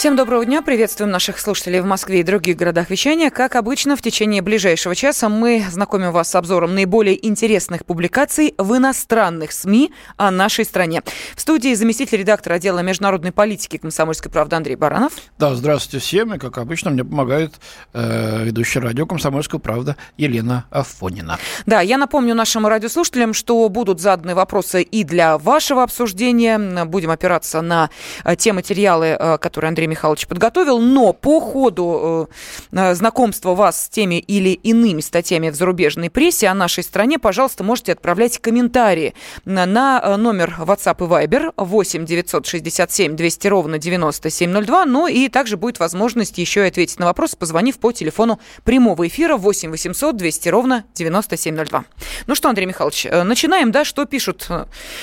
Всем доброго дня. Приветствуем наших слушателей в Москве и других городах вещания. Как обычно, в течение ближайшего часа мы знакомим вас с обзором наиболее интересных публикаций в иностранных СМИ о нашей стране. В студии заместитель редактора отдела международной политики «Комсомольской правды» Андрей Баранов. Да, здравствуйте всем. И, как обычно, мне помогает э, ведущая радио «Комсомольская правда» Елена Афонина. Да, я напомню нашим радиослушателям, что будут заданы вопросы и для вашего обсуждения. Будем опираться на э, те материалы, э, которые Андрей Михайлович подготовил, но по ходу э, э, знакомства вас с теми или иными статьями в зарубежной прессе о нашей стране, пожалуйста, можете отправлять комментарии на, э, номер WhatsApp и Viber 8 967 200 ровно 9702, ну и также будет возможность еще и ответить на вопрос, позвонив по телефону прямого эфира 8 800 200 ровно 9702. Ну что, Андрей Михайлович, начинаем, да, что пишут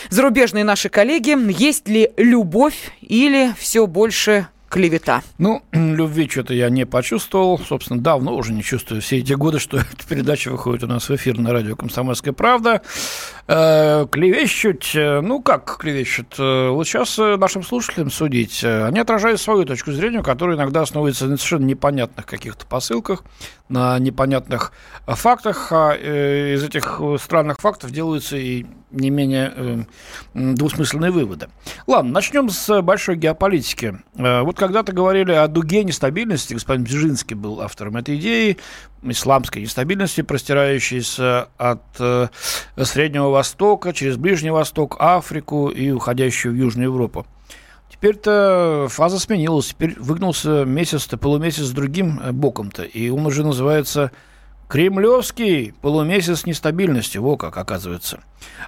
зарубежные наши коллеги, есть ли любовь или все больше клевета. Ну, любви что-то я не почувствовал. Собственно, давно уже не чувствую все эти годы, что эта передача выходит у нас в эфир на радио «Комсомольская правда». Э, клевещут, э, ну как клевещут? Э, вот сейчас нашим слушателям судить. Они отражают свою точку зрения, которая иногда основывается на совершенно непонятных каких-то посылках, на непонятных фактах. А из этих странных фактов делаются и не менее двусмысленные выводы. Ладно, начнем с большой геополитики. Вот когда-то говорили о дуге нестабильности, господин Бжезинский был автором этой идеи, исламской нестабильности, простирающейся от э, Среднего Востока через Ближний Восток, Африку и уходящую в Южную Европу. Теперь-то фаза сменилась, теперь выгнулся месяц-то, полумесяц с другим э, боком-то, и он уже называется Кремлевский полумесяц нестабильности, во как оказывается.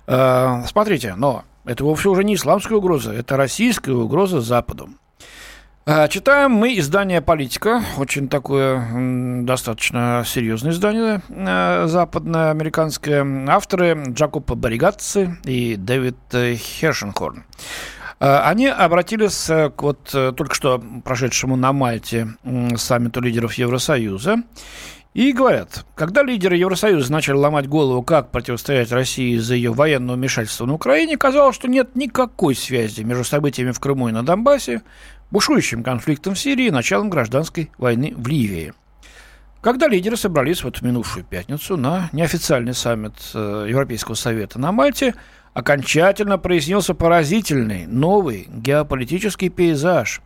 Э, смотрите, но это вовсе уже не исламская угроза, это российская угроза Западу. А, читаем мы издание «Политика», очень такое достаточно серьезное издание э, западноамериканское. Авторы Джакоб Баригатци и Дэвид Хершенхорн. А, они обратились к вот э, только что прошедшему на Мальте саммиту лидеров Евросоюза и говорят, когда лидеры Евросоюза начали ломать голову, как противостоять России из-за ее военного вмешательства на Украине, казалось, что нет никакой связи между событиями в Крыму и на Донбассе, бушующим конфликтом в Сирии и началом гражданской войны в Ливии. Когда лидеры собрались вот в минувшую пятницу на неофициальный саммит э, Европейского совета на Мальте, окончательно прояснился поразительный новый геополитический пейзаж.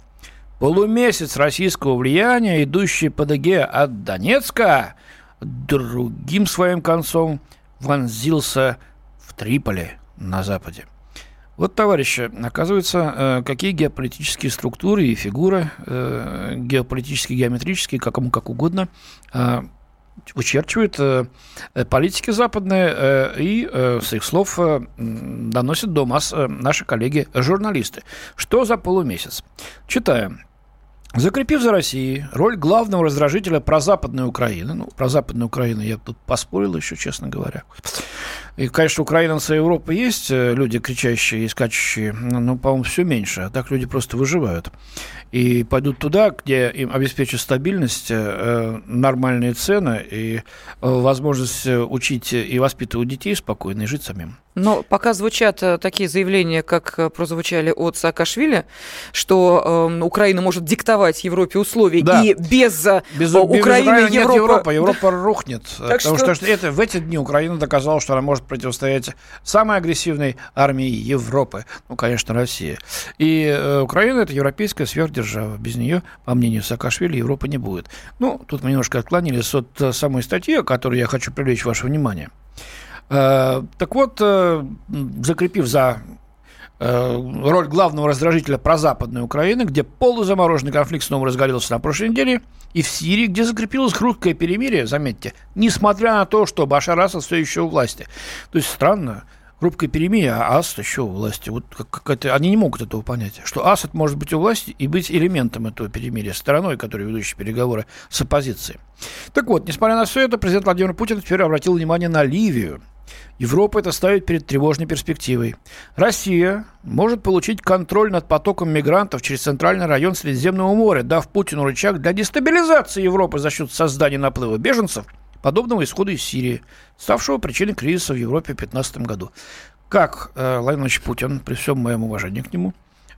Полумесяц российского влияния, идущий по ДГ от Донецка, другим своим концом вонзился в Триполи на западе. Вот, товарищи, оказывается, э, какие геополитические структуры и фигуры, э, геополитические, геометрические, как кому как угодно, э, вычерчивают политики западные и, с их слов, доносят до масс наши коллеги-журналисты. Что за полумесяц? Читаем. Закрепив за Россией роль главного раздражителя прозападной Украины, ну, про Западную Украину я тут поспорил еще, честно говоря. И, конечно, украинцы Европы есть э, люди кричащие и скачущие, но, по-моему, все меньше. А так люди просто выживают. И пойдут туда, где им обеспечат стабильность, э, нормальные цены и э, возможность учить и воспитывать детей спокойно и жить самим. Но пока звучат э, такие заявления, как э, прозвучали от Саакашвили, что э, Украина может диктовать Европе условия, да. и без, э, без Украины, Украины Европа... нет Европа, Европа рухнет. Так потому что, что это, в эти дни Украина доказала, что она может противостоять самой агрессивной армии Европы, ну, конечно, Россия. И э, Украина – это европейская сверхдержава. Без нее, по мнению Саакашвили, Европы не будет. Ну, тут мы немножко отклонились от самой статьи, о которой я хочу привлечь ваше внимание. Э, так вот, э, закрепив за э, роль главного раздражителя прозападной Украины, где полузамороженный конфликт снова разгорелся на прошлой неделе, и в Сирии, где закрепилось хрупкое перемирие, заметьте, несмотря на то, что Башар Асад все еще у власти. То есть странно, хрупкое перемирие, а Асад еще у власти. Вот как, как это, они не могут этого понять, что Асад может быть у власти и быть элементом этого перемирия, стороной, которая ведущая переговоры с оппозицией. Так вот, несмотря на все это, президент Владимир Путин теперь обратил внимание на Ливию – Европа это ставит перед тревожной перспективой. Россия может получить контроль над потоком мигрантов через центральный район Средиземного моря, дав Путину рычаг для дестабилизации Европы за счет создания наплыва беженцев подобного исхода из Сирии, ставшего причиной кризиса в Европе в 2015 году. Как э, Владимир Путин, при всем моем уважении к нему,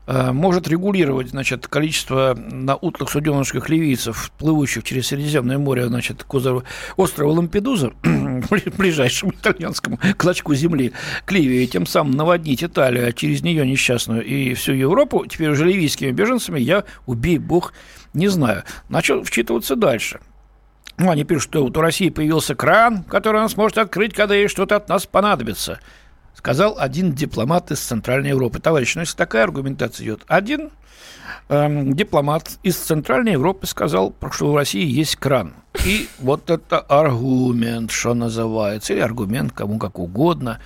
может регулировать, значит, количество на утлых суденышках ливийцев, плывущих через Средиземное море, значит, к острову Лампедуза, ближайшему итальянскому клочку земли, к Ливии, и тем самым наводнить Италию, а через нее несчастную и всю Европу, теперь уже ливийскими беженцами, я, убей бог, не знаю. Начал вчитываться дальше. Ну, они пишут, что вот у России появился кран, который она сможет открыть, когда ей что-то от нас понадобится – сказал один дипломат из Центральной Европы. Товарищ, ну если такая аргументация идет, один эм, дипломат из Центральной Европы сказал, что в России есть кран. И вот это аргумент, что называется, или аргумент кому как угодно.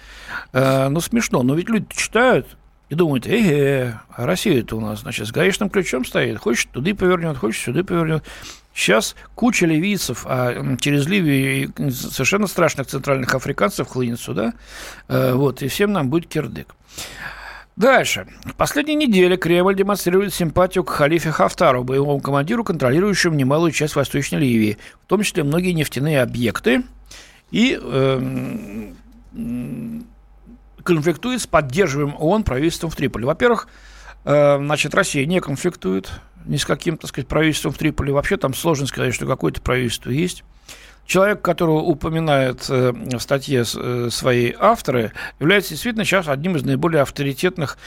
Э, ну, смешно, но ведь люди читают и думают, эге, а Россия-то у нас, значит, с гаечным ключом стоит, хочет туда повернет, хочет сюда повернет. Сейчас куча ливийцев, а через Ливию совершенно страшных центральных африканцев хлынет сюда. Э, вот, и всем нам будет кирдык. Дальше. В последние недели Кремль демонстрирует симпатию к халифе Хафтару, боевому командиру, контролирующему немалую часть Восточной Ливии, в том числе многие нефтяные объекты, и э, конфликтует с поддерживаемым ООН правительством в Триполи. Во-первых, э, значит, Россия не конфликтует ни с каким, так сказать, правительством в Триполи. Вообще там сложно сказать, что какое-то правительство есть. Человек, которого упоминают э, в статье э, свои авторы, является действительно сейчас одним из наиболее авторитетных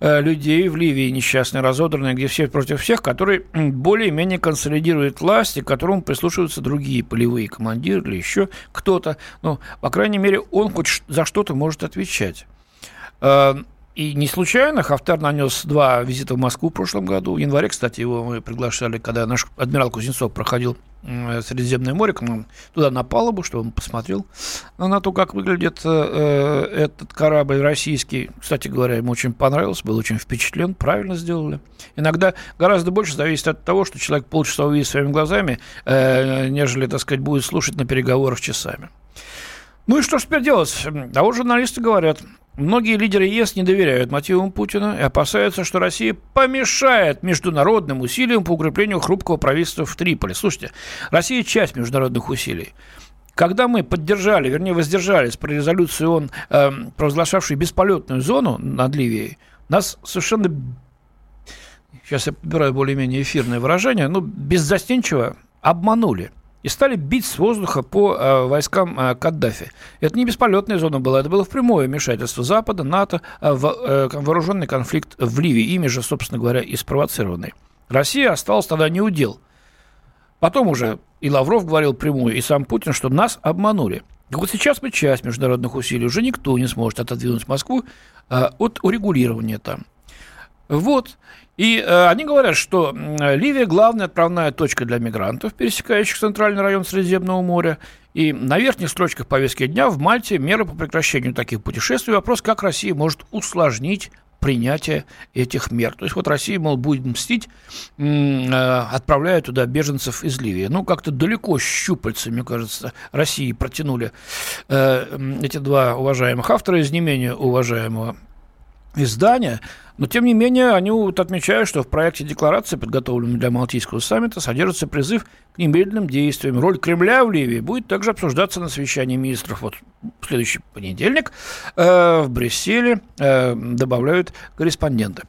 э, людей в Ливии, несчастные, разодранные, где все против всех, который более-менее консолидирует власть, и к которому прислушиваются другие полевые командиры или еще кто-то. Ну, по крайней мере, он хоть за что-то может отвечать. И не случайно Хафтар нанес два визита в Москву в прошлом году. В январе, кстати, его мы приглашали, когда наш адмирал Кузнецов проходил Средиземное море, к нам туда на палубу, чтобы он посмотрел на то, как выглядит э, э, этот корабль российский. Кстати говоря, ему очень понравилось, был очень впечатлен, правильно сделали. Иногда гораздо больше зависит от того, что человек полчаса увидит своими глазами, э, нежели, так сказать, будет слушать на переговорах часами. Ну и что ж теперь делать? А вот журналисты говорят, Многие лидеры ЕС не доверяют мотивам Путина и опасаются, что Россия помешает международным усилиям по укреплению хрупкого правительства в Триполи. Слушайте, Россия – часть международных усилий. Когда мы поддержали, вернее, воздержались при резолюции ООН, э, провозглашавшей бесполетную зону над Ливией, нас совершенно, сейчас я подбираю более-менее эфирное выражение, ну, беззастенчиво обманули и стали бить с воздуха по э, войскам э, Каддафи. Это не бесполетная зона была, это было в прямое вмешательство Запада, НАТО э, в э, вооруженный конфликт в Ливии, ими же, собственно говоря, и спровоцированный. Россия осталась тогда не удел. Потом уже и Лавров говорил прямую, и сам Путин, что нас обманули. И вот сейчас мы часть международных усилий, уже никто не сможет отодвинуть Москву э, от урегулирования там. Вот. И э, они говорят, что Ливия главная отправная точка для мигрантов, пересекающих центральный район Средиземного моря. И на верхних строчках повестки дня в Мальте меры по прекращению таких путешествий. Вопрос, как Россия может усложнить принятие этих мер. То есть вот Россия, мол, будет мстить, э, отправляя туда беженцев из Ливии. Ну, как-то далеко щупальцы, мне кажется, России протянули э, эти два уважаемых автора из не менее уважаемого издания. Но, тем не менее, они вот отмечают, что в проекте декларации, подготовленной для Малтийского саммита, содержится призыв к немедленным действиям. Роль Кремля в Ливии будет также обсуждаться на совещании министров вот в следующий понедельник э, в Брюсселе, э, добавляют корреспонденты.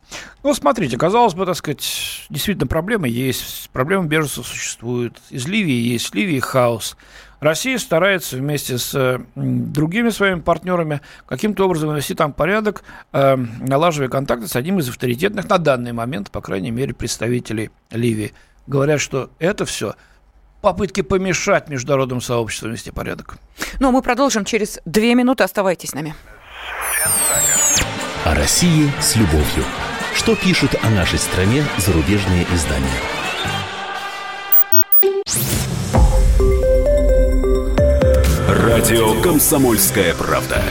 Ну, смотрите, казалось бы, так сказать, действительно проблемы есть, проблемы беженцев существуют. Из Ливии есть, в Ливии хаос. Россия старается вместе с другими своими партнерами каким-то образом ввести там порядок, э, налаживая контакты с одним из авторитетных на данный момент, по крайней мере, представителей Ливии. Говорят, что это все попытки помешать международному сообществу вести порядок. Ну, а мы продолжим через две минуты. Оставайтесь с нами. О России с любовью. Что пишут о нашей стране зарубежные издания? Радио «Комсомольская правда».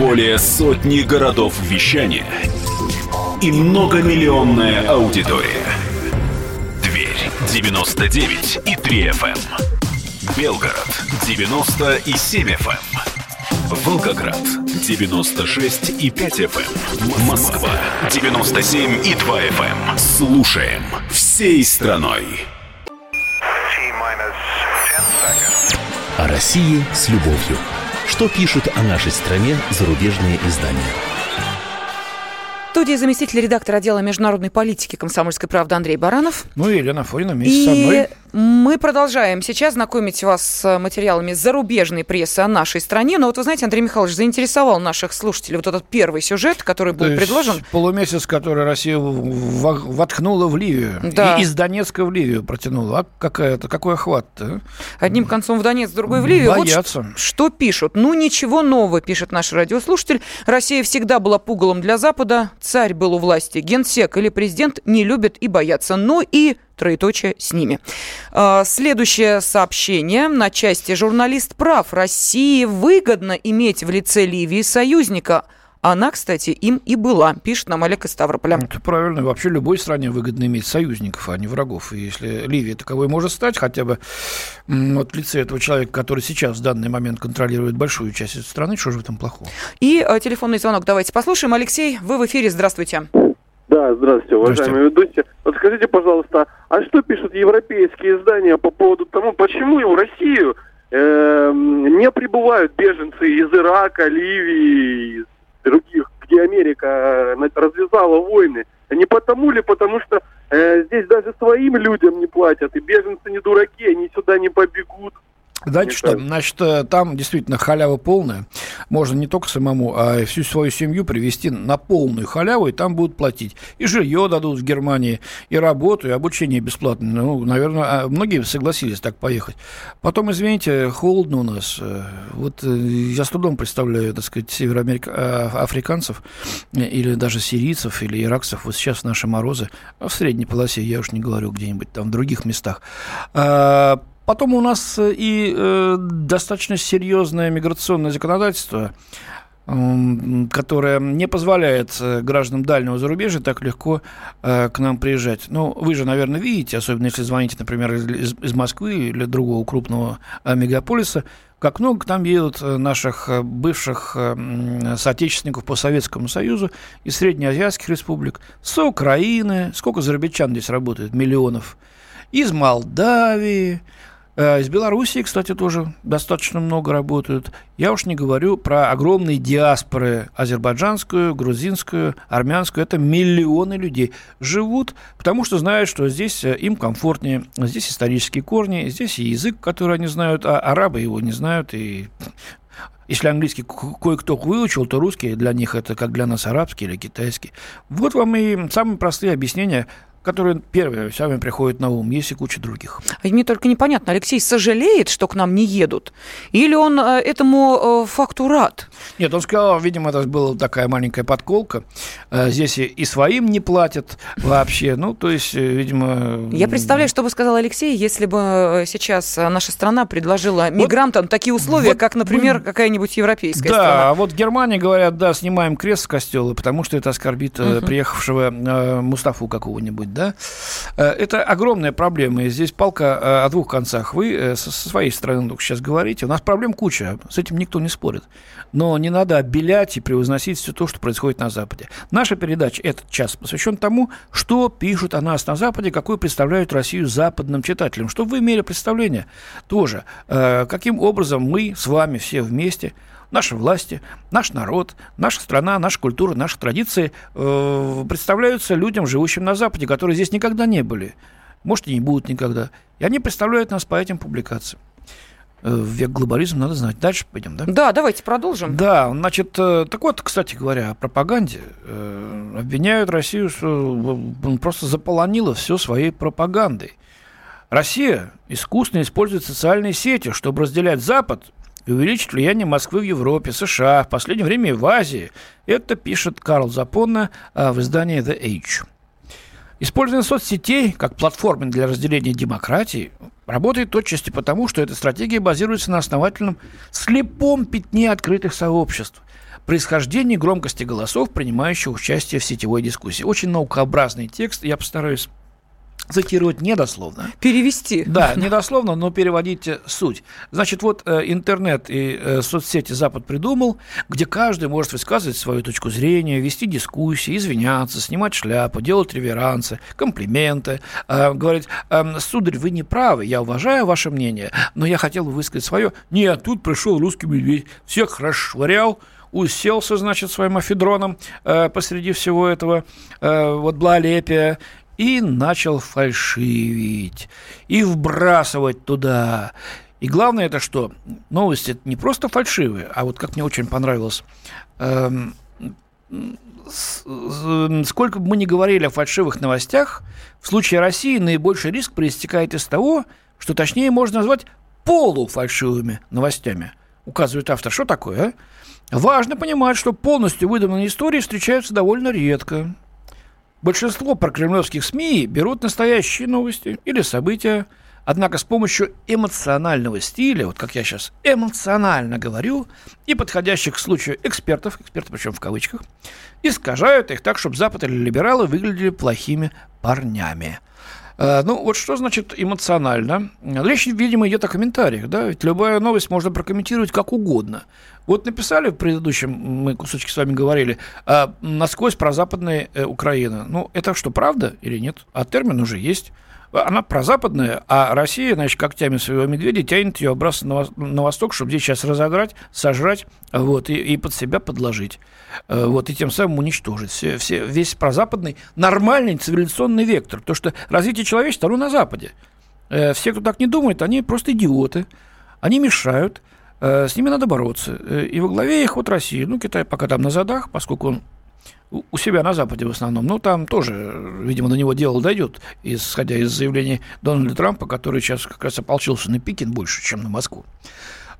Более сотни городов вещания и многомиллионная аудитория. Тверь 99 и 3 FM. Эм. Белгород 90 и 7 FM. Эм. Волгоград 96 и 5 FM. Эм. Москва 97 и 2 FM. Слушаем всей страной. О России с любовью. Что пишут о нашей стране зарубежные издания? В студии заместитель редактора отдела международной политики комсомольской правды Андрей Баранов. Ну и Елена Фойна вместе И со мной. Мы продолжаем сейчас знакомить вас с материалами зарубежной прессы о нашей стране. Но вот вы знаете, Андрей Михайлович заинтересовал наших слушателей вот этот первый сюжет, который был То предложен. Полумесяц, который Россия воткнула в Ливию. Да. И из Донецка в Ливию протянула. А какая-то, какой охват-то? а? Одним концом в Донецк, другой в Ливию. Вот Боятся. ш- что пишут? Ну, ничего нового, пишет наш радиослушатель. Россия всегда была пугалом для Запада. Царь был у власти. Генсек или президент не любят и боятся. Но и троеточие с ними. А, Следующее сообщение на части «Журналист прав». России выгодно иметь в лице Ливии союзника. Она, кстати, им и была, пишет нам Олег из Ставрополя. Это правильно. Вообще любой стране выгодно иметь союзников, а не врагов. И если Ливия таковой может стать, хотя бы вот в лице этого человека, который сейчас в данный момент контролирует большую часть этой страны, что же в этом плохого? И э, телефонный звонок давайте послушаем. Алексей, вы в эфире, здравствуйте. Да, здравствуйте, уважаемые ведущие. Вот скажите, пожалуйста, а что пишут европейские издания по поводу того, почему в Россию эм, не прибывают беженцы из Ирака, Ливии, из других, где Америка э, развязала войны? Не потому ли, потому что э, здесь даже своим людям не платят, и беженцы не дураки, они сюда не побегут. Знаете что, значит, э, там действительно халява полная. Можно не только самому, а всю свою семью привести на полную халяву, и там будут платить. И жилье дадут в Германии, и работу, и обучение бесплатное. Ну, наверное, а многие согласились так поехать. Потом, извините, холодно у нас. Э, Вот э, я с трудом представляю, так сказать, североамериканцев или даже сирийцев или иракцев. Вот сейчас наши морозы, а в средней полосе, я уж не говорю, где-нибудь там в других местах. Потом у нас э, и э, достаточно серьезное миграционное законодательство, которое не позволяет э, гражданам дальнего зарубежья так легко э, к нам приезжать. Ну, вы же, наверное, видите, особенно если звоните, например, из, из- Москвы или другого крупного э, мегаполиса, как много там едут э, наших бывших э, соотечественников по Советскому Союзу из среднеазиатских республик, с Украины, сколько зарубежан здесь работает, миллионов, из Молдавии, из Белоруссии, кстати, тоже достаточно много работают. Я уж не говорю про огромные диаспоры азербайджанскую, грузинскую, армянскую. Это миллионы людей живут, потому что знают, что здесь э, им комфортнее, здесь исторические корни, здесь язык, который они знают, а арабы его не знают, и если английский ко- кое-кто выучил, то русский для них это как для нас арабский или китайский. Вот вам и самые простые объяснения, которые первые сами приходят на ум. Есть и куча других. И мне только непонятно, Алексей сожалеет, что к нам не едут? Или он э, этому э, факту рад? Нет, он сказал, видимо, это была такая маленькая подколка. Э, Здесь и- своим не платят вообще. Ну, то есть, видимо... Я представляю, что бы сказал Алексей, если бы сейчас наша страна предложила мигрантам такие условия, вот как, например, какая-нибудь европейская Да, страна. а вот в Германии говорят, да, снимаем крест с костела, потому что это оскорбит э, приехавшего э, Мустафу какого-нибудь, да. Э, это огромная проблема, и здесь палка э, о двух концах. Вы э, со своей стороны только сейчас говорите, у нас проблем куча, с этим никто не спорит. Но не надо обелять и превозносить все то, что происходит на Западе. Наша передача этот час посвящен тому, что пишут о нас на Западе, какую представляют Россию западным читателям. Чтобы вы имели представление тоже, каким образом мы с вами все вместе наши власти, наш народ, наша страна, наша культура, наши традиции э, представляются людям, живущим на Западе, которые здесь никогда не были, может, и не будут никогда. И они представляют нас по этим публикациям. Э, В век глобализма надо знать. Дальше пойдем, да? Да, давайте продолжим. Да, значит, э, так вот, кстати говоря, о пропаганде. Э, Обвиняют Россию, что э, просто заполонила все своей пропагандой. Россия искусно использует социальные сети, чтобы разделять Запад и увеличить влияние Москвы в Европе, США, в последнее время и в Азии. Это пишет Карл Запонна а, в издании The Age. Использование соцсетей как платформы для разделения демократии работает отчасти потому, что эта стратегия базируется на основательном слепом пятне открытых сообществ, происхождении громкости голосов, принимающих участие в сетевой дискуссии. Очень наукообразный текст, я постараюсь цитировать недословно. Перевести. Да, недословно, но переводить суть. Значит, вот э, интернет и э, соцсети Запад придумал, где каждый может высказывать свою точку зрения, вести дискуссии, извиняться, снимать шляпу, делать реверансы, комплименты, э, говорить, э, сударь, вы не правы, я уважаю ваше мнение, но я хотел бы высказать свое. Нет, тут пришел русский медведь, всех расшвырял, уселся, значит, своим афедроном э, посреди всего этого э, вот блалепия и начал фальшивить, и вбрасывать туда. И главное это что? Новости не просто фальшивые, а вот как мне очень понравилось, эм, сколько бы мы ни говорили о фальшивых новостях, в случае России наибольший риск проистекает из того, что точнее можно назвать полуфальшивыми новостями. Указывает автор. Что такое? А? Важно понимать, что полностью выдуманные истории встречаются довольно редко. Большинство прокремлевских СМИ берут настоящие новости или события, однако с помощью эмоционального стиля, вот как я сейчас эмоционально говорю, и подходящих к случаю экспертов, экспертов причем в кавычках, искажают их так, чтобы Запад или либералы выглядели плохими парнями. Э, ну, вот что значит эмоционально? Речь, видимо, идет о комментариях, да, ведь любая новость можно прокомментировать как угодно. Вот написали в предыдущем, мы кусочки с вами говорили, а, насквозь про западная э, Украина. Ну, это что, правда или нет? А термин уже есть. Она прозападная, а Россия, значит, когтями своего медведя тянет ее обратно на, на восток, чтобы здесь сейчас разодрать, сожрать, вот, и, и под себя подложить. Э, вот, и тем самым уничтожить все, все, весь прозападный нормальный цивилизационный вектор. То, что развитие человечества, оно на Западе. Э, все, кто так не думает, они просто идиоты. Они мешают. Э, с ними надо бороться. И во главе их вот Россия. Ну, Китай пока там на задах, поскольку он у себя на Западе в основном. Ну, там тоже, видимо, до него дело дойдет, исходя из заявлений Дональда Трампа, который сейчас как раз ополчился на Пекин больше, чем на Москву.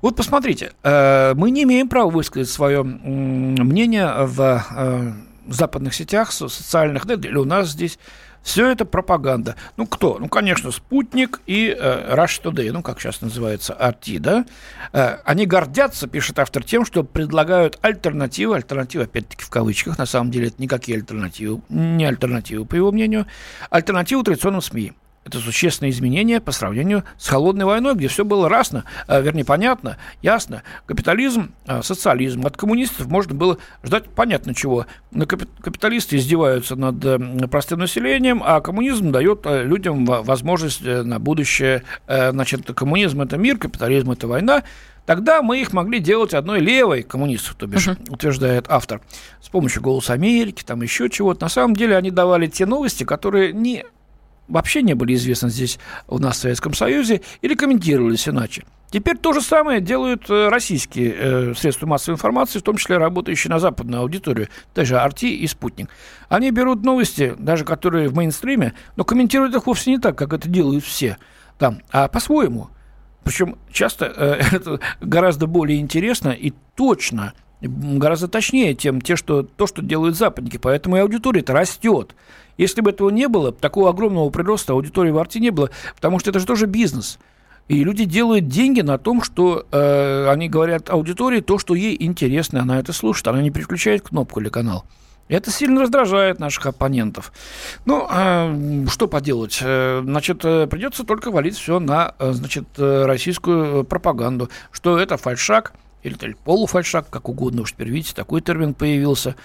Вот посмотрите, э, мы не имеем права высказать свое мнение в э, западных сетях, социальных, да, или у нас здесь. Все это пропаганда. Ну, кто? Ну, конечно, «Спутник» и э, «Rush Today», ну, как сейчас называется, «RT», да? Э, они гордятся, пишет автор, тем, что предлагают альтернативы, альтернативы, опять-таки, в кавычках, на самом деле это никакие альтернативы, не альтернативы, по его мнению, альтернативы традиционным СМИ. Это существенное изменение по сравнению с холодной войной, где все было расно, э, вернее, понятно, ясно. Капитализм, э, социализм. От коммунистов можно было ждать понятно чего. Капиталисты издеваются над э, простым населением, а коммунизм дает людям возможность на будущее. Значит, коммунизм – это мир, капитализм – это война тогда мы их могли делать одной левой коммунистов, то бишь, uh-huh. утверждает автор, с помощью «Голоса Америки», там еще чего-то. На самом деле они давали те новости, которые не вообще не были известны здесь у нас в Советском Союзе или комментировались иначе. Теперь то же самое делают э, российские э, средства массовой информации, в том числе работающие на западную аудиторию, даже «Арти» и «Спутник». Они берут новости, даже которые в мейнстриме, но комментируют их вовсе не так, как это делают все там, а по-своему. Причем часто э, это гораздо более интересно и точно, гораздо точнее, чем те, что, то, что делают западники. Поэтому и аудитория-то растет. Если бы этого не было, такого огромного прироста аудитории в арте не было, потому что это же тоже бизнес. И люди делают деньги на том, что э, они говорят аудитории то, что ей интересно, она это слушает, она не переключает кнопку или канал. Это сильно раздражает наших оппонентов. Ну, э, что поделать? Э, значит, э, придется только валить все на, э, значит, российскую пропаганду, что это фальшак – или полуфальшак, как угодно, уж теперь видите, такой термин появился.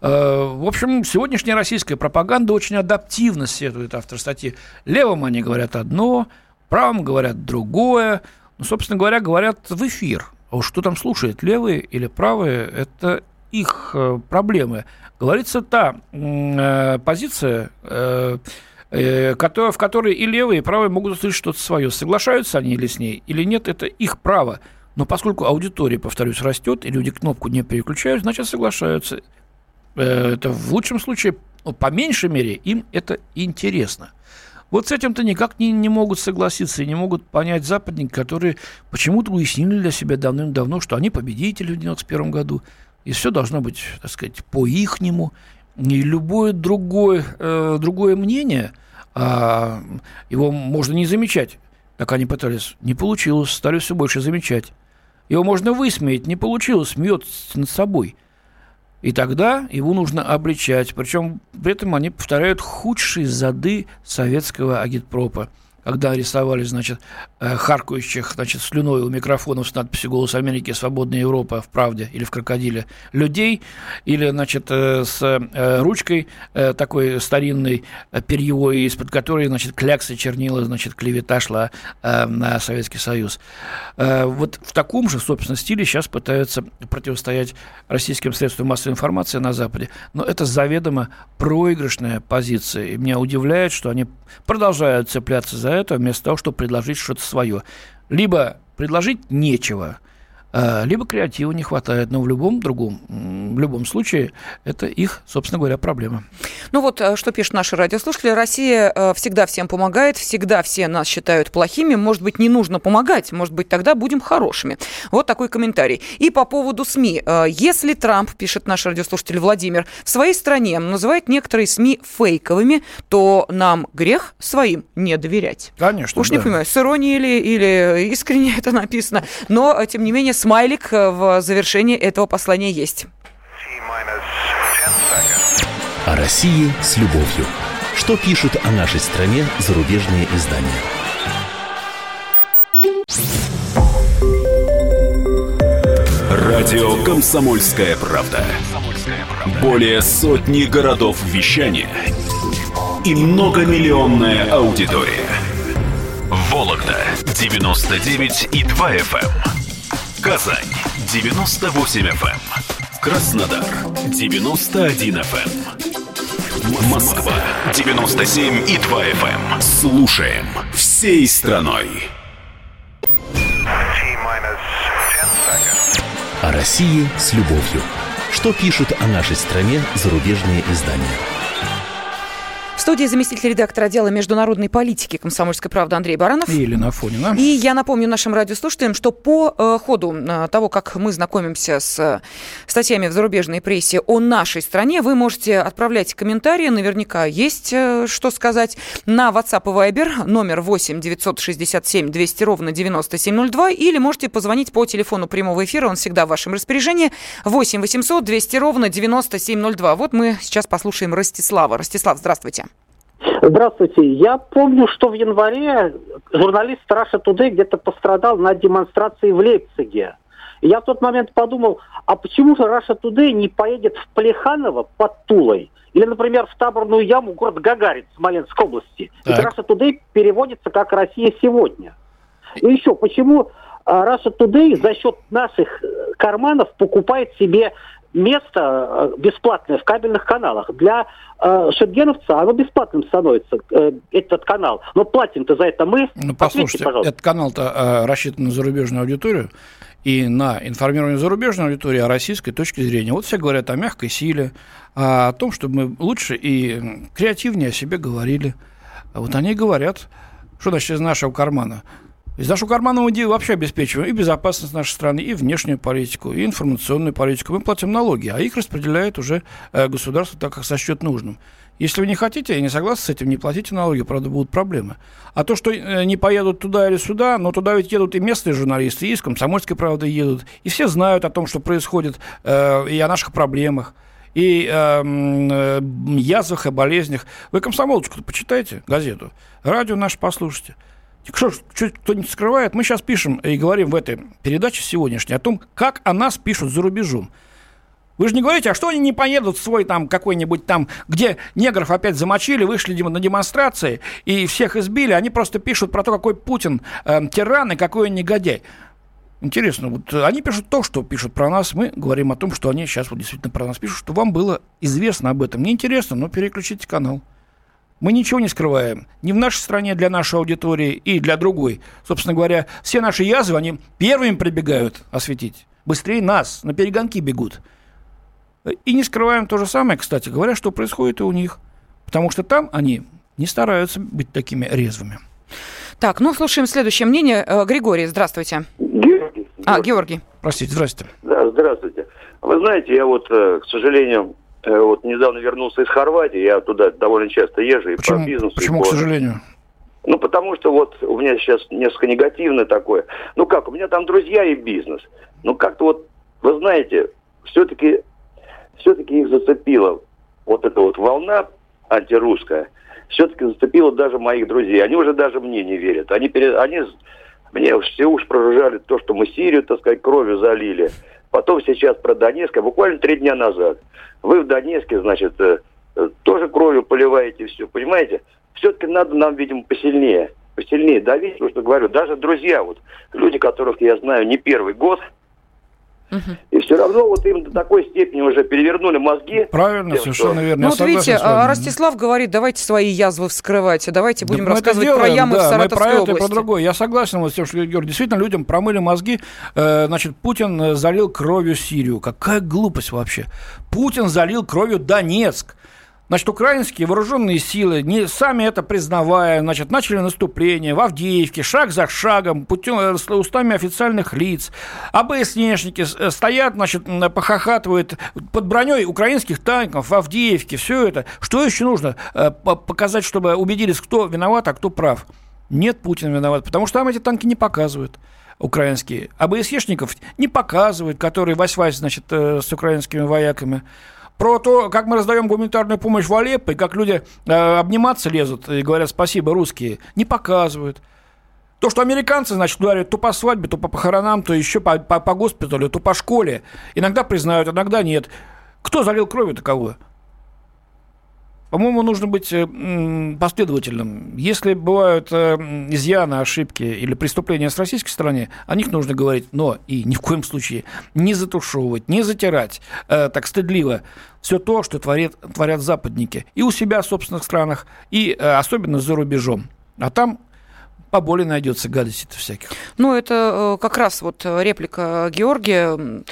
Э, в общем, сегодняшняя российская пропаганда очень адаптивно сетует автор статьи. Левым они говорят одно, правым говорят другое. Ну, собственно говоря, говорят в эфир. А уж что там слушает, левые или правые, это их э, проблемы. Говорится та э, позиция, э, э, в которой и левые, и правые могут услышать что-то свое. Соглашаются они или с ней, или нет, это их право. Но поскольку аудитория, повторюсь, растет, и люди кнопку не переключают, значит, соглашаются. Э, это в лучшем случае, ну, по меньшей мере, им это интересно. Вот с этим-то никак не, не могут согласиться и не могут понять западники, которые почему-то уяснили для себя давным-давно, что они победители в 91 году, и все должно быть, так сказать, по-ихнему. И любое другое, э, другое мнение, э, его можно не замечать. Так они пытались. Не получилось, стали все больше замечать. Его можно высмеять, не получилось, смеется над собой. И тогда его нужно обличать. Причем при этом они повторяют худшие зады советского агитпропа когда арестовали, значит, э, харкающих, значит, слюной у микрофонов с надписью «Голос Америки. Свободная Европа» в «Правде» или в «Крокодиле» людей, или, значит, э, с э, ручкой такой старинной, перьевой, из-под которой, значит, кляксы чернила, значит, клевета шла на Советский Союз. Вот в таком же, собственно, стиле сейчас пытаются противостоять российским средствам массовой информации на Западе. Но это заведомо проигрышная позиция. И меня удивляет, что они продолжают цепляться за это, вместо того, чтобы предложить что-то свое. Либо предложить нечего – либо креатива не хватает, но в любом другом, в любом случае, это их, собственно говоря, проблема. Ну вот, э, что пишут наши радиослушатели. Россия э, всегда всем помогает, всегда все нас считают плохими. Может быть, не нужно помогать, может быть, тогда будем хорошими. Вот такой комментарий. И по поводу СМИ. Если Трамп, пишет наш радиослушатель Владимир, в своей стране называет некоторые СМИ фейковыми, то нам грех своим не доверять. Конечно, Уж да. не понимаю, с иронией или, или искренне это написано, но, тем не менее, смайлик э, в завершении этого послания есть. О России с любовью. Что пишут о нашей стране зарубежные издания? Радио «Комсомольская правда». Более сотни городов вещания и многомиллионная аудитория. Вологда 99 и 2 FM. Казань 98 FM. Эм. Краснодар 91 FM. Эм. Москва 97 и 2 FM. Эм. Слушаем всей страной. О России с любовью. Что пишут о нашей стране зарубежные издания? В студии заместитель редактора отдела международной политики «Комсомольской правды» Андрей Баранов. И Елена Афонина. И я напомню нашим радиослушателям, что по э, ходу э, того, как мы знакомимся с э, статьями в зарубежной прессе о нашей стране, вы можете отправлять комментарии. Наверняка есть что сказать на WhatsApp и Viber номер 8 967 200 ровно 9702 или можете позвонить по телефону прямого эфира, он всегда в вашем распоряжении 8 800 200 ровно 9702. Вот мы сейчас послушаем Ростислава. Ростислав, здравствуйте. Здравствуйте. Я помню, что в январе журналист Russia Today где-то пострадал на демонстрации в Лейпциге. я в тот момент подумал, а почему же Russia Today не поедет в Плеханово под Тулой? Или, например, в таборную яму город Гагарин Смоленской области. Так. И Russia Today переводится как «Россия сегодня». И еще, почему Раша Today за счет наших э, карманов покупает себе место э, бесплатное в кабельных каналах. Для э, шенгеновца оно бесплатным становится, э, этот канал. Но платим-то за это мы. Ну, послушайте, Ответьте, этот канал-то э, рассчитан на зарубежную аудиторию и на информирование зарубежной аудитории о российской точке зрения. Вот все говорят о мягкой силе, о том, чтобы мы лучше и креативнее о себе говорили. Вот они говорят, что значит из нашего кармана. Из нашего кармана мы вообще обеспечиваем и безопасность нашей страны, и внешнюю политику, и информационную политику. Мы платим налоги, а их распределяет уже э, государство так, как сочтет нужным. Если вы не хотите и не согласны с этим, не платите налоги, правда, будут проблемы. А то, что э, не поедут туда или сюда, но туда ведь едут и местные журналисты, и из «Комсомольской правды» едут, и все знают о том, что происходит, э, и о наших проблемах и эм, язвах и болезнях. Вы комсомолочку почитайте, газету. Радио наше послушайте. Что, кто-нибудь скрывает? Мы сейчас пишем и говорим в этой передаче сегодняшней о том, как о нас пишут за рубежом. Вы же не говорите, а что они не поедут в свой там какой-нибудь там, где негров опять замочили, вышли на демонстрации и всех избили, они просто пишут про то, какой Путин э, тиран и какой он негодяй. Интересно, вот они пишут то, что пишут про нас, мы говорим о том, что они сейчас вот действительно про нас пишут, что вам было известно об этом. Неинтересно, но переключите канал. Мы ничего не скрываем. Ни в нашей стране для нашей аудитории и для другой. Собственно говоря, все наши язвы, они первыми прибегают осветить. Быстрее нас, на перегонки бегут. И не скрываем то же самое, кстати говоря, что происходит и у них. Потому что там они не стараются быть такими резвыми. Так, ну, слушаем следующее мнение. Э, Григорий, здравствуйте. Георгий. А, Георгий. Простите, здравствуйте. Да, здравствуйте. Вы знаете, я вот, э, к сожалению, вот недавно вернулся из Хорватии, я туда довольно часто езжу и почему, по бизнесу. Почему, по... к сожалению? Ну, потому что вот у меня сейчас несколько негативное такое. Ну как, у меня там друзья и бизнес. Ну как-то вот, вы знаете, все-таки все-таки их зацепила вот эта вот волна антирусская, все-таки зацепила даже моих друзей. Они уже даже мне не верят. Они, перед, они мне все уж проружали то, что мы Сирию, так сказать, кровью залили. Потом сейчас про Донецк, а буквально три дня назад. Вы в Донецке, значит, э, э, тоже кровью поливаете все, понимаете? Все-таки надо нам, видимо, посильнее, посильнее давить, потому что говорю, даже друзья, вот люди, которых я знаю не первый год, и все равно вот им до такой степени уже перевернули мозги. Правильно, тем, совершенно что... верно. Ну вот видите, а Ростислав говорит, давайте свои язвы вскрывать, давайте будем да рассказывать делаем, про ямы да, в Саратовской мы про области. это, про другое. Я согласен вот с тем, что Георгий, действительно людям промыли мозги. Э, значит, Путин э, залил кровью Сирию. Какая глупость вообще. Путин залил кровью Донецк. Значит, украинские вооруженные силы, не сами это признавая, значит, начали наступление в Авдеевке, шаг за шагом, путем, э, устами официальных лиц. АБСНшники э, стоят, значит, похохатывают под броней украинских танков в Авдеевке, все это. Что еще нужно э, показать, чтобы убедились, кто виноват, а кто прав? Нет, Путин виноват, потому что там эти танки не показывают украинские. АБСЕшников не показывают, которые вась-вась, значит, с украинскими вояками про то, как мы раздаем гуманитарную помощь в Алеппо, и как люди э, обниматься лезут и говорят спасибо русские, не показывают. То, что американцы, значит, ударят то по свадьбе, то по похоронам, то еще по, по, по госпиталю, то по школе. Иногда признают, иногда нет. Кто залил кровью таковую? По-моему, нужно быть э, последовательным. Если бывают э, изъяны, ошибки или преступления с российской стороны, о них нужно говорить, но и ни в коем случае не затушевывать, не затирать э, так стыдливо все то, что творят, творят западники и у себя в собственных странах, и особенно за рубежом. А там поболее найдется гадостей-то всяких. Ну, это как раз вот реплика Георгия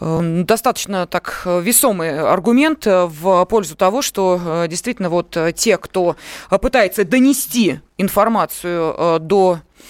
Эм, достаточно так э, весомый аргумент э, в пользу того, что э, действительно вот те, кто пытается донести информацию до Э,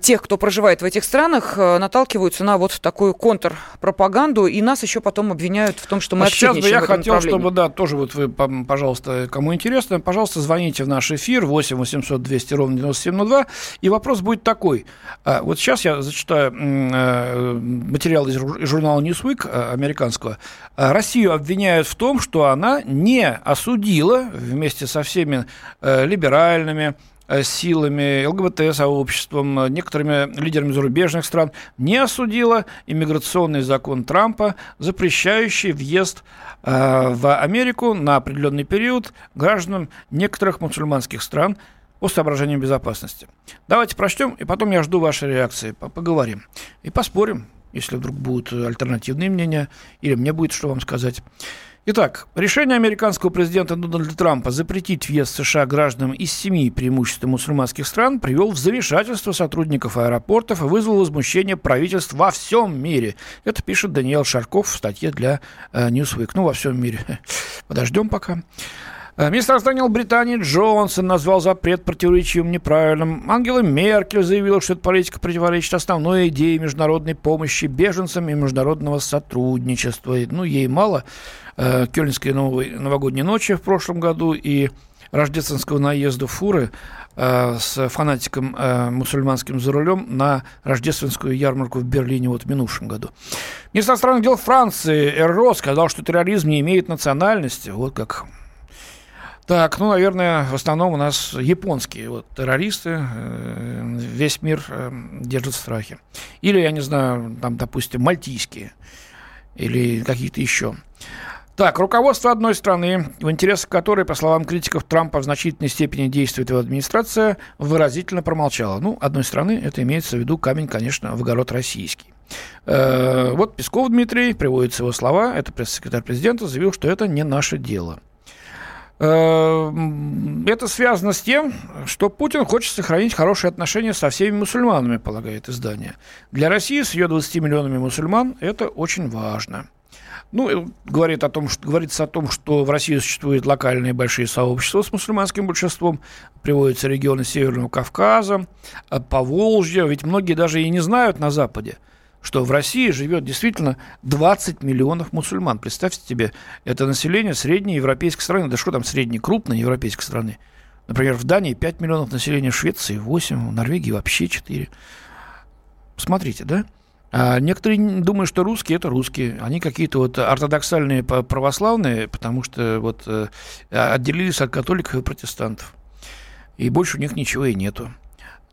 тех, кто проживает в этих странах, э, наталкиваются на вот такую контрпропаганду, и нас еще потом обвиняют в том, что мы а Сейчас бы я хотел, чтобы, да, тоже вот вы, пожалуйста, кому интересно, пожалуйста, звоните в наш эфир 8 800 200 ровно 9702, и вопрос будет такой. А, вот сейчас я зачитаю э, материал из журнала Newsweek американского. А, Россию обвиняют в том, что она не осудила вместе со всеми либеральными, Э, силами, ЛГБТ-сообществом, э, некоторыми лидерами зарубежных стран, не осудила иммиграционный закон Трампа, запрещающий въезд э, в Америку на определенный период гражданам некоторых мусульманских стран по соображениям безопасности. Давайте прочтем, и потом я жду вашей реакции. Поговорим и поспорим, если вдруг будут альтернативные мнения, или мне будет что вам сказать. Итак, решение американского президента Дональда Трампа запретить въезд в США гражданам из семи преимущественно мусульманских стран привел в замешательство сотрудников аэропортов и вызвал возмущение правительств во всем мире. Это пишет Даниэл Шарков в статье для э, Newsweek. Ну, во всем мире. Подождем пока. Э, министр иностранных Британии Джонсон назвал запрет противоречивым неправильным. Ангела Меркель заявила, что эта политика противоречит основной идее международной помощи беженцам и международного сотрудничества. Ну, ей мало э, Кёльнской новой, новогодней ночи в прошлом году и рождественского наезда фуры э, с фанатиком мусульманским за рулем на рождественскую ярмарку в Берлине вот в минувшем году. Министр иностранных дел Франции Эрро сказал, что терроризм не имеет национальности. Вот как так, ну, наверное, в основном у нас японские вот, террористы, э, весь мир э, держит в страхе. Или, я не знаю, там, допустим, мальтийские или какие-то еще. Так, руководство одной страны, в интересах которой, по словам критиков Трампа, в значительной степени действует его администрация, выразительно промолчала. Ну, одной страны, это имеется в виду камень, конечно, в огород российский. Э, вот Песков Дмитрий, приводится его слова, это пресс-секретарь президента, заявил, что это не наше дело. Э, это связано с тем, что Путин хочет сохранить хорошие отношения со всеми мусульманами, полагает издание. Для России с ее 20 миллионами мусульман это очень важно. Ну, говорит о том, что, говорится о том, что в России существуют локальные большие сообщества с мусульманским большинством, приводятся регионы Северного Кавказа, э, Поволжья, ведь многие даже и не знают на Западе, что в России живет действительно 20 миллионов мусульман. Представьте себе, это население средней европейской страны, да что там средней, крупной европейской страны. Например, в Дании 5 миллионов населения, в Швеции 8, в Норвегии вообще 4. Смотрите, да? А некоторые думают, что русские это русские. Они какие-то вот ортодоксальные православные, потому что вот э, отделились от католиков и протестантов. И больше у них ничего и нету.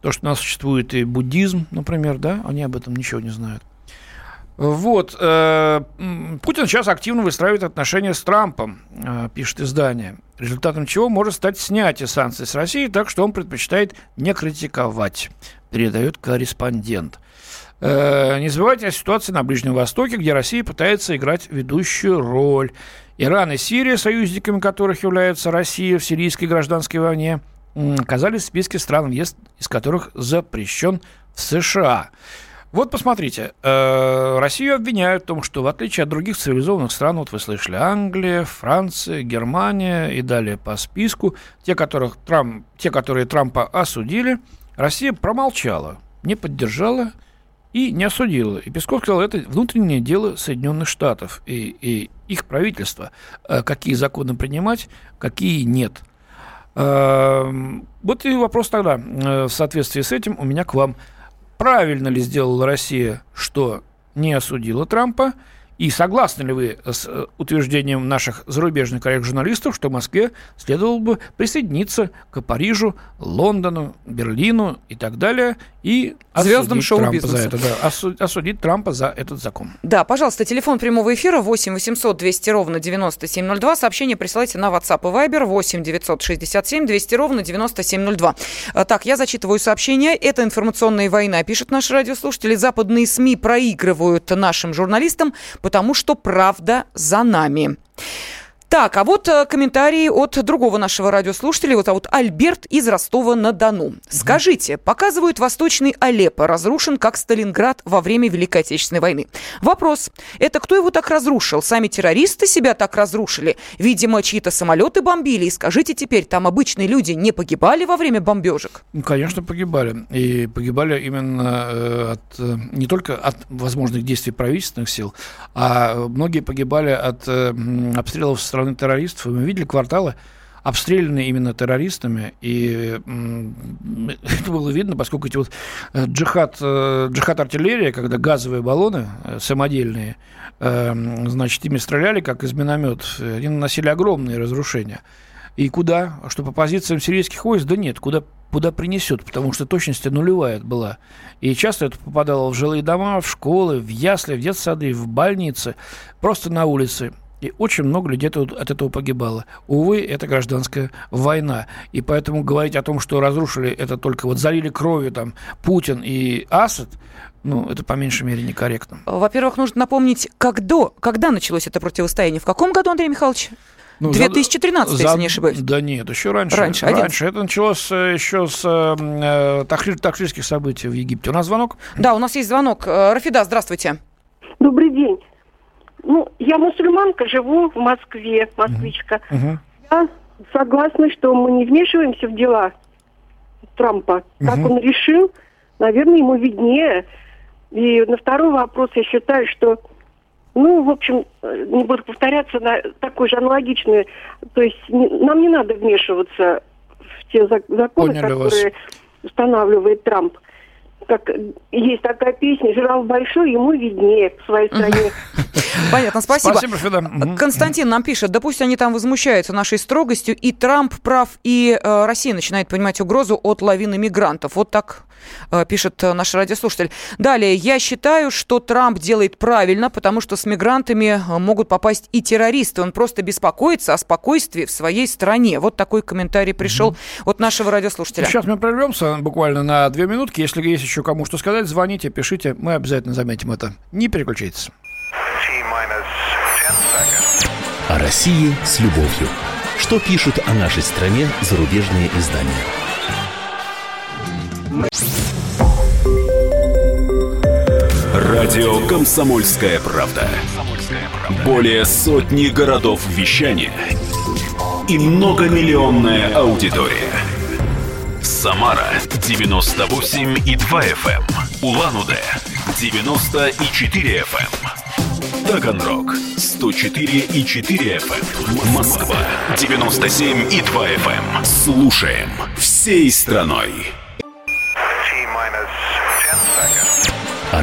То, что у нас существует и буддизм, например, да, они об этом ничего не знают. Вот. Э, Путин сейчас активно выстраивает отношения с Трампом, э, пишет издание. Результатом чего может стать снятие санкций с России, так что он предпочитает не критиковать, передает корреспондент. Э, не забывайте о ситуации на Ближнем Востоке, где Россия пытается играть ведущую роль. Иран и Сирия, союзниками которых является Россия в сирийской гражданской войне, оказались в списке стран, въезд из которых запрещен в США. Вот посмотрите, э, Россию обвиняют в том, что в отличие от других цивилизованных стран, вот вы слышали, Англия, Франция, Германия и далее по списку, те, которых Трамп, те, которые Трампа осудили, Россия промолчала, не поддержала и не осудила. И Песков сказал, это внутреннее дело Соединенных Штатов и, и их правительства, э, какие законы принимать, какие нет. Эм, вот и вопрос тогда, э, в соответствии с этим, у меня к вам. Правильно ли сделала Россия, что не осудила Трампа – и согласны ли вы с э, утверждением наших зарубежных коллег-журналистов, что Москве следовало бы присоединиться к Парижу, Лондону, Берлину и так далее, и звездам шоу-бизнеса. За это, да, осудить Трампа за этот закон. Да, пожалуйста, телефон прямого эфира 8 800 200 ровно 9702. Сообщение присылайте на WhatsApp и Viber 8 967 200 ровно 9702. А, так, я зачитываю сообщение. Это информационная война, пишет наш радиослушатель. Западные СМИ проигрывают нашим журналистам, потому что правда за нами. Так, а вот э, комментарии от другого нашего радиослушателя. Его зовут Альберт из Ростова-на-Дону. Скажите, показывают Восточный Алеппо разрушен как Сталинград во время Великой Отечественной войны. Вопрос. Это кто его так разрушил? Сами террористы себя так разрушили? Видимо, чьи-то самолеты бомбили. И скажите теперь, там обычные люди не погибали во время бомбежек? Ну, конечно, погибали. И погибали именно э, от, э, не только от возможных действий правительственных сил, а многие погибали от обстрелов со стороны террористов. И мы видели кварталы, обстреляны именно террористами, и это было видно, поскольку эти вот э, джихад, э, джихад артиллерия, когда газовые баллоны э, самодельные, значит, ими стреляли, как из минометов, они наносили огромные разрушения. И куда? Что по позициям сирийских войск? Да нет, куда, куда принесет, потому что точность нулевая была. И часто это попадало в жилые дома, в школы, в ясли, в детсады, в больницы, просто на улице. И очень много людей от этого погибало. Увы, это гражданская война. И поэтому говорить о том, что разрушили это только вот залили кровью там Путин и Асад, ну, это по меньшей мере некорректно. Во-первых, нужно напомнить, когда, когда началось это противостояние. В каком году, Андрей Михайлович? Ну, 2013, за, если не ошибаюсь. Да нет, еще раньше. Раньше, раньше. Это началось э, еще с э, тахрирских событий в Египте. У нас звонок? Да, у нас есть звонок. Э, Рафида, здравствуйте. Добрый день. Ну, я мусульманка, живу в Москве, москвичка. Uh-huh. Я согласна, что мы не вмешиваемся в дела Трампа. Uh-huh. Как он решил, наверное, ему виднее. И на второй вопрос я считаю, что, ну, в общем, не буду повторяться, на такой же аналогичный. То есть не, нам не надо вмешиваться в те законы, Поняли которые вас. устанавливает Трамп как есть такая песня «Жираф большой, ему виднее в своей стране». Понятно, спасибо. Спасибо, Феда. Константин нам пишет, да пусть они там возмущаются нашей строгостью, и Трамп прав, и э, Россия начинает понимать угрозу от лавины мигрантов. Вот так э, пишет э, наш радиослушатель. Далее, я считаю, что Трамп делает правильно, потому что с мигрантами э, могут попасть и террористы. Он просто беспокоится о спокойствии в своей стране. Вот такой комментарий пришел mm-hmm. от нашего радиослушателя. Сейчас мы прервемся буквально на две минутки. Если есть еще кому что сказать, звоните, пишите, мы обязательно заметим это. Не переключайтесь. О России с любовью. Что пишут о нашей стране зарубежные издания? Радио «Комсомольская правда». Более сотни городов вещания и многомиллионная аудитория. Самара 98 и 2 FM, Улан-Удэ 94 FM, Таганрог 104 и 4 FM, Москва 97 и 2 FM. Слушаем всей страной.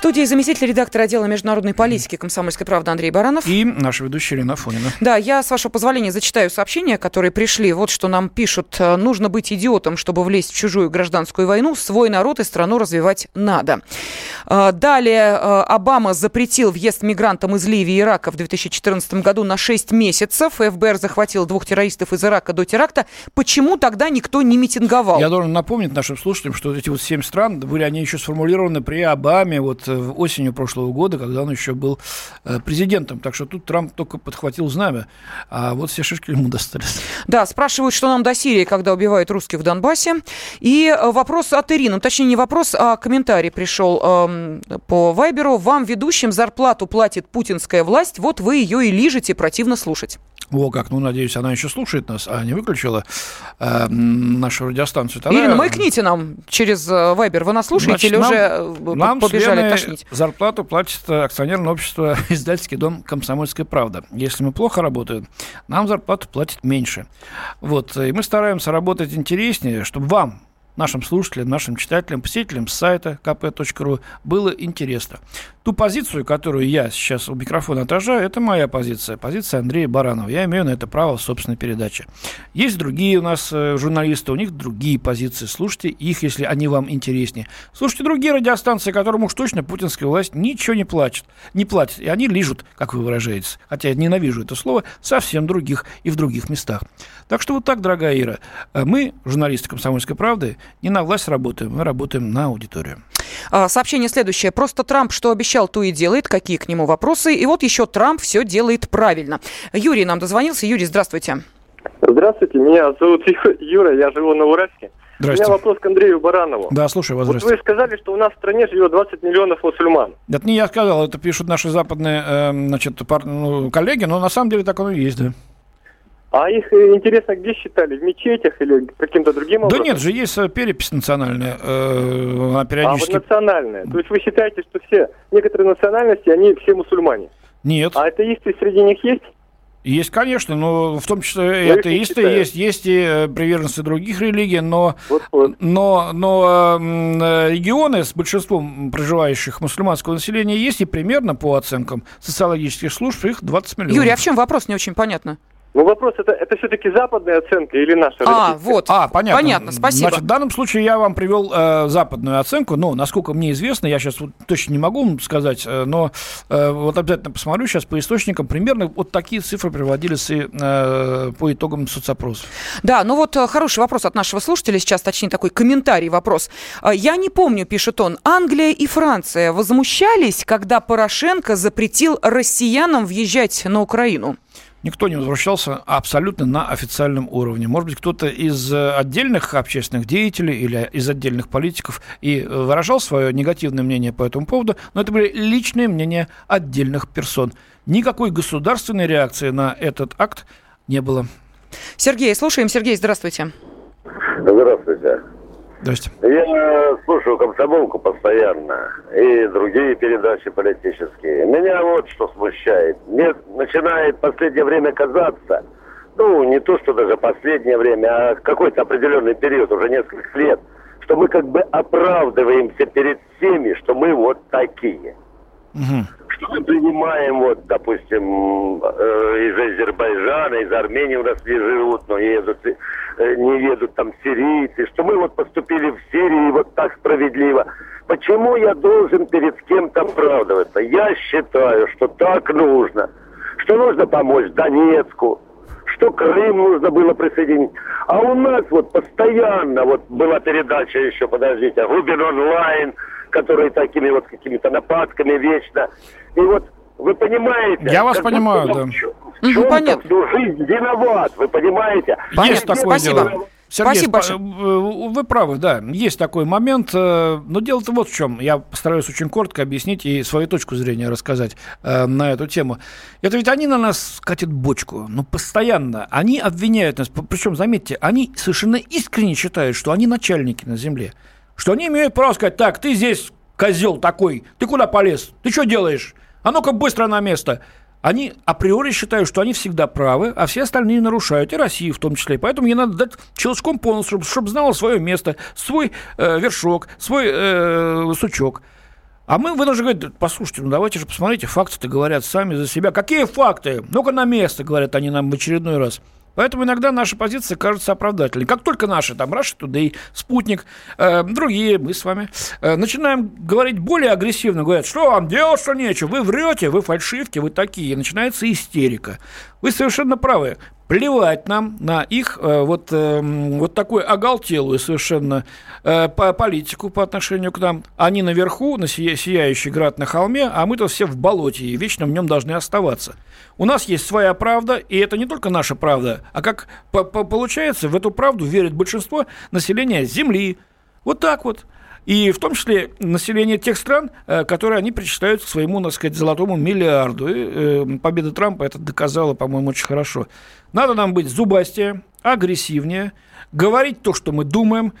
Студии заместитель редактора отдела международной политики «Комсомольской правды» Андрей Баранов. И наша ведущая Ирина Фонина. Да, я, с вашего позволения, зачитаю сообщения, которые пришли. Вот что нам пишут. Нужно быть идиотом, чтобы влезть в чужую гражданскую войну. Свой народ и страну развивать надо. А, далее. А, Обама запретил въезд мигрантам из Ливии и Ирака в 2014 году на 6 месяцев. ФБР захватил двух террористов из Ирака до теракта. Почему тогда никто не митинговал? Я должен напомнить нашим слушателям, что эти вот семь стран, были они еще сформулированы при Обаме, вот осенью прошлого года, когда он еще был э, президентом. Так что тут Трамп только подхватил знамя, а вот все шишки ему достались. Да, спрашивают, что нам до Сирии, когда убивают русских в Донбассе. И э, вопрос от Ирины, ну, точнее не вопрос, а комментарий пришел э, по Вайберу. Вам, ведущим, зарплату платит путинская власть, вот вы ее и лижете, противно слушать. О, как, ну, надеюсь, она еще слушает нас, а не выключила э, нашу радиостанцию. Тогда... Ирина, маякните нам через э, Вайбер. Вы нас слушаете Значит, или нам, уже э, нам побежали тошнить? зарплату платит акционерное общество «Издательский дом Комсомольская правда». Если мы плохо работаем, нам зарплату платит меньше. Вот, и мы стараемся работать интереснее, чтобы вам, нашим слушателям, нашим читателям, посетителям сайта kp.ru было интересно. Ту позицию, которую я сейчас у микрофона отражаю, это моя позиция, позиция Андрея Баранова. Я имею на это право в собственной передаче. Есть другие у нас э, журналисты, у них другие позиции. Слушайте их, если они вам интереснее. Слушайте другие радиостанции, которым уж точно путинская власть ничего не платит. Не платит. И они лижут, как вы выражаетесь. Хотя я ненавижу это слово, совсем других и в других местах. Так что вот так, дорогая Ира, э, мы, журналисты «Комсомольской правды», не на власть работаем, мы работаем на аудиторию. А, сообщение следующее. Просто Трамп что обещал, то и делает. Какие к нему вопросы? И вот еще Трамп все делает правильно. Юрий нам дозвонился. Юрий, здравствуйте. Здравствуйте, меня зовут Юра, я живу на Уральске. У меня вопрос к Андрею Баранову. Да, слушаю вас. Вот вы сказали, что у нас в стране живет 20 миллионов мусульман. Это не я сказал, это пишут наши западные э, значит, пар, ну, коллеги, но на самом деле так оно и есть, да. А их, э, интересно, где считали? В мечетях или каким-то другим образом? Да нет же, есть перепись национальная. Э, она периодически... А вот национальная. То есть вы считаете, что все, некоторые национальности, они все мусульмане? Нет. А атеисты среди них есть? Есть, конечно, но в том числе и атеисты есть, есть и э, приверженцы других религий, но, вот, вот. но, но регионы с большинством проживающих мусульманского населения есть, и примерно по оценкам социологических служб их 20 миллионов. Юрий, а в чем вопрос, не очень понятно? Ну, вопрос, это, это все-таки западная оценка или наша? А, российская? вот. А, понятно. Понятно, спасибо. Значит, в данном случае я вам привел э, западную оценку, но, насколько мне известно, я сейчас вот точно не могу сказать, э, но э, вот обязательно посмотрю сейчас по источникам, примерно вот такие цифры приводились и э, по итогам соцопросов. Да, ну вот э, хороший вопрос от нашего слушателя сейчас, точнее такой комментарий, вопрос. Э, я не помню, пишет он, Англия и Франция возмущались, когда Порошенко запретил россиянам въезжать на Украину? Никто не возвращался абсолютно на официальном уровне. Может быть, кто-то из э, отдельных общественных деятелей или из отдельных политиков и э, выражал свое негативное мнение по этому поводу, но это были личные мнения отдельных персон. Никакой государственной реакции на этот акт не было. Сергей, слушаем. Сергей, здравствуйте. Здравствуйте. Здрасте. Я слушаю комсомолку постоянно и другие передачи политические. Меня вот что смущает. Мне начинает в последнее время казаться, ну, не то, что даже последнее время, а какой-то определенный период, уже несколько лет, что мы как бы оправдываемся перед всеми, что мы вот такие. Угу. Что мы принимаем, вот, допустим, э, из Азербайджана, из Армении у нас не живут, но едут, э, не едут там сирийцы, что мы вот поступили в Сирии вот так справедливо. Почему я должен перед кем-то оправдываться? Я считаю, что так нужно, что нужно помочь Донецку, что Крым нужно было присоединить. А у нас вот постоянно, вот была передача еще, подождите, Рубин онлайн, которые такими вот какими-то нападками вечно. И вот вы понимаете? Я вас понимаю, да. В чем Понятно. всю жизнь виноват, вы понимаете? Понятно. Есть такое Спасибо. дело. Сергей, Спасибо большое. Э, вы правы, да, есть такой момент. Э, но дело-то вот в чем. Я постараюсь очень коротко объяснить и свою точку зрения рассказать э, на эту тему. Это ведь они на нас катят бочку, ну, постоянно. Они обвиняют нас. Причем, заметьте, они совершенно искренне считают, что они начальники на земле что они имеют право сказать, так, ты здесь козел такой, ты куда полез, ты что делаешь? А ну-ка быстро на место. они априори считают, что они всегда правы, а все остальные нарушают, и Россию в том числе. Поэтому ей надо дать челочком полностью, чтобы, знала свое место, свой э, вершок, свой э, сучок. А мы вынуждены говорить, послушайте, ну давайте же посмотрите, факты-то говорят сами за себя. Какие факты? Ну-ка на место, говорят они нам в очередной раз. Поэтому иногда наша позиция кажется оправдательной. Как только наши, там, Russia Today, Спутник, э, другие, мы с вами, э, начинаем говорить более агрессивно, говорят, что вам делать, что нечего, вы врете, вы фальшивки, вы такие. Начинается истерика. Вы совершенно правы плевать нам на их э, вот, э, вот такую оголтелую совершенно э, по политику по отношению к нам. Они наверху, на сия, сияющий град на холме, а мы-то все в болоте и вечно в нем должны оставаться. У нас есть своя правда, и это не только наша правда, а как по -по получается, в эту правду верит большинство населения Земли. Вот так вот. И в том числе население тех стран, э, которые они причисляют к своему, так сказать, золотому миллиарду. И э, победа Трампа это доказала, по-моему, очень хорошо. Надо нам быть зубастее, агрессивнее, говорить то, что мы думаем,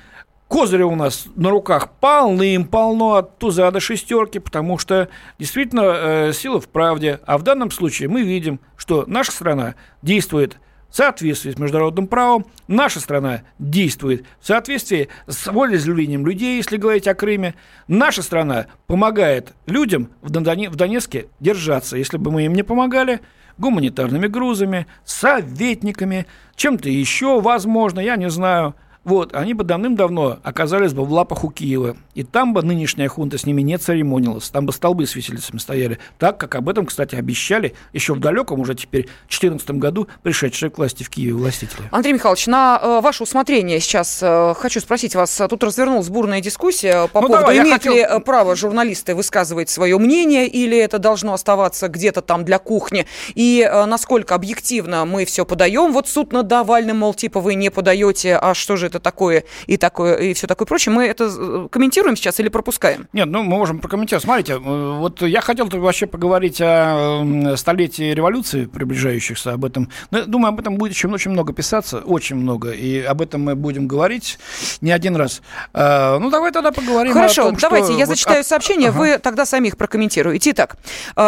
Козыря у нас на руках полным-полно от туза до шестерки, потому что действительно э, сила в правде. А в данном случае мы видим, что наша страна действует соответствии с международным правом. Наша страна действует в соответствии с волеизъявлением людей, если говорить о Крыме. Наша страна помогает людям в Донецке держаться. Если бы мы им не помогали, гуманитарными грузами, советниками, чем-то еще, возможно, я не знаю – вот, они бы давным-давно оказались бы в лапах у Киева. И там бы нынешняя хунта с ними не церемонилась. Там бы столбы с виселицами стояли. Так, как об этом, кстати, обещали еще в далеком, уже теперь, 2014 году пришедшие к власти в Киеве властители. Андрей Михайлович, на э, ваше усмотрение сейчас э, хочу спросить вас. Тут развернулась бурная дискуссия по ну, поводу, давай, имеют хотел... ли э, право журналисты высказывать свое мнение, или это должно оставаться где-то там для кухни, и э, насколько объективно мы все подаем. Вот суд над Навальным, мол, типа вы не подаете, а что же это такое и такое, и все такое прочее. Мы это э, комментируем сейчас или пропускаем? Нет, ну мы можем прокомментировать. Смотрите, э, вот я хотел вообще поговорить о столетии революции, приближающихся об этом. Но, думаю, об этом будет еще очень много писаться, очень много, и об этом мы будем говорить не один раз. А, ну, давай тогда поговорим Хорошо, о том, давайте, что... я вот, зачитаю сообщение, ага. вы тогда сами их прокомментируете. Итак,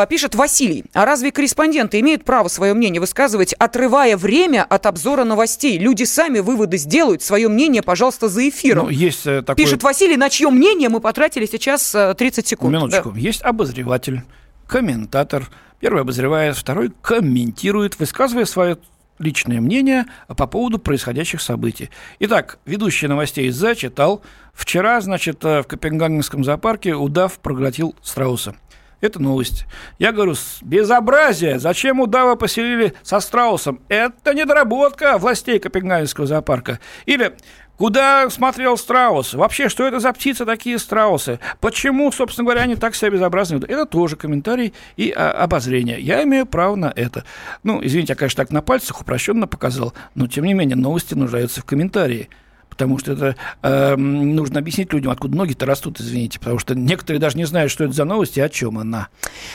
пишет Василий, а разве корреспонденты имеют право свое мнение высказывать, отрывая время от обзора новостей? Люди сами выводы сделают, свое мнение, пожалуйста, за эфиром. Ну, есть э, такой... Пишет Василий, на чье мнение мы потратили сейчас 30 э, секунд. Минуточку. Да. Есть обозреватель, комментатор. Первый обозревает, второй комментирует, высказывая свое личное мнение по поводу происходящих событий. Итак, ведущий новостей зачитал. Вчера, значит, э, в Копенгагенском зоопарке удав проглотил страуса. Это новость. Я говорю, безобразие. Зачем удава поселили со страусом? Это недоработка властей Копенгагенского зоопарка. Или Куда смотрел страус? Вообще, что это за птицы такие страусы? Почему, собственно говоря, они так себя безобразны? Это тоже комментарий и а, обозрение. Я имею право на это. Ну, извините, я, конечно, так на пальцах упрощенно показал, но, тем не менее, новости нуждаются в комментарии потому что это э, нужно объяснить людям, откуда ноги-то растут, извините, потому что некоторые даже не знают, что это за новость и о чем она.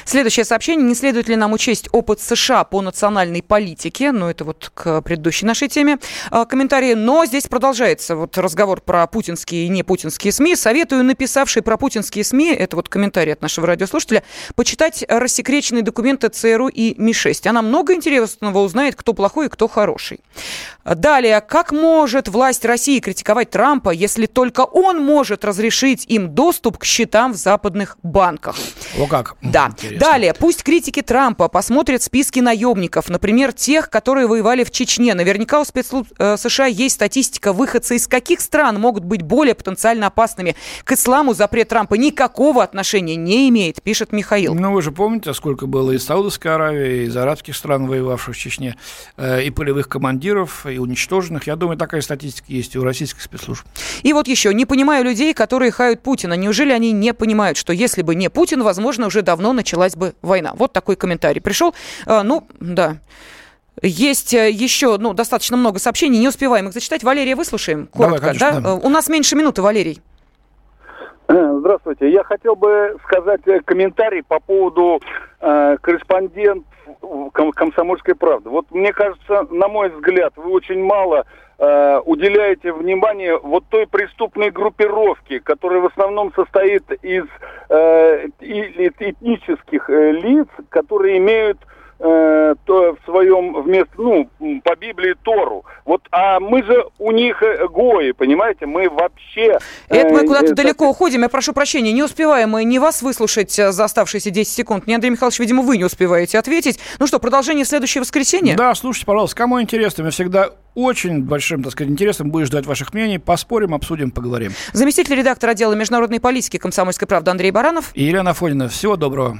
Следующее сообщение. Не следует ли нам учесть опыт США по национальной политике? Ну, это вот к предыдущей нашей теме э, комментарии. Но здесь продолжается вот разговор про путинские и не путинские СМИ. Советую написавший про путинские СМИ, это вот комментарий от нашего радиослушателя, почитать рассекреченные документы ЦРУ и МИ-6. Она много интересного узнает, кто плохой и кто хороший. Далее. Как может власть России критиковать Трампа, если только он может разрешить им доступ к счетам в западных банках. О как. Да. Интересно. Далее, пусть критики Трампа посмотрят списки наемников, например, тех, которые воевали в Чечне. Наверняка у спецслужб э, США есть статистика выходца из каких стран могут быть более потенциально опасными. К исламу запрет Трампа никакого отношения не имеет, пишет Михаил. Ну, вы же помните, сколько было из Саудовской Аравии, из арабских стран, воевавших в Чечне, э, и полевых командиров, и уничтоженных. Я думаю, такая статистика есть и у России российских спецслужб. И вот еще, не понимаю людей, которые хают Путина. Неужели они не понимают, что если бы не Путин, возможно, уже давно началась бы война? Вот такой комментарий пришел. А, ну, да. Есть э, еще ну, достаточно много сообщений, не успеваем их зачитать. Валерия, выслушаем коротко. Давай, конечно, да? Да. У нас меньше минуты, Валерий. Здравствуйте. Я хотел бы сказать э, комментарий по поводу э, корреспондент «Комсомольской правды». Вот мне кажется, на мой взгляд, вы очень мало э, уделяете внимание вот той преступной группировке, которая в основном состоит из э, этнических э, лиц, которые имеют э, то, в своем вместо, ну, по Библии Тору. Вот, а мы же у них э, гои, понимаете, мы вообще... Это мы куда-то э, далеко так... уходим, я прошу прощения, не успеваем мы не вас выслушать э, за оставшиеся 10 секунд, не Андрей Михайлович, видимо, вы не успеваете ответить. Ну что, продолжение в следующее воскресенье? Да, слушайте, пожалуйста, кому интересно, мы всегда очень большим, так сказать, интересом будешь ждать ваших мнений. Поспорим, обсудим, поговорим. Заместитель редактора отдела международной политики «Комсомольской правды» Андрей Баранов. И Елена Фонина. Всего доброго.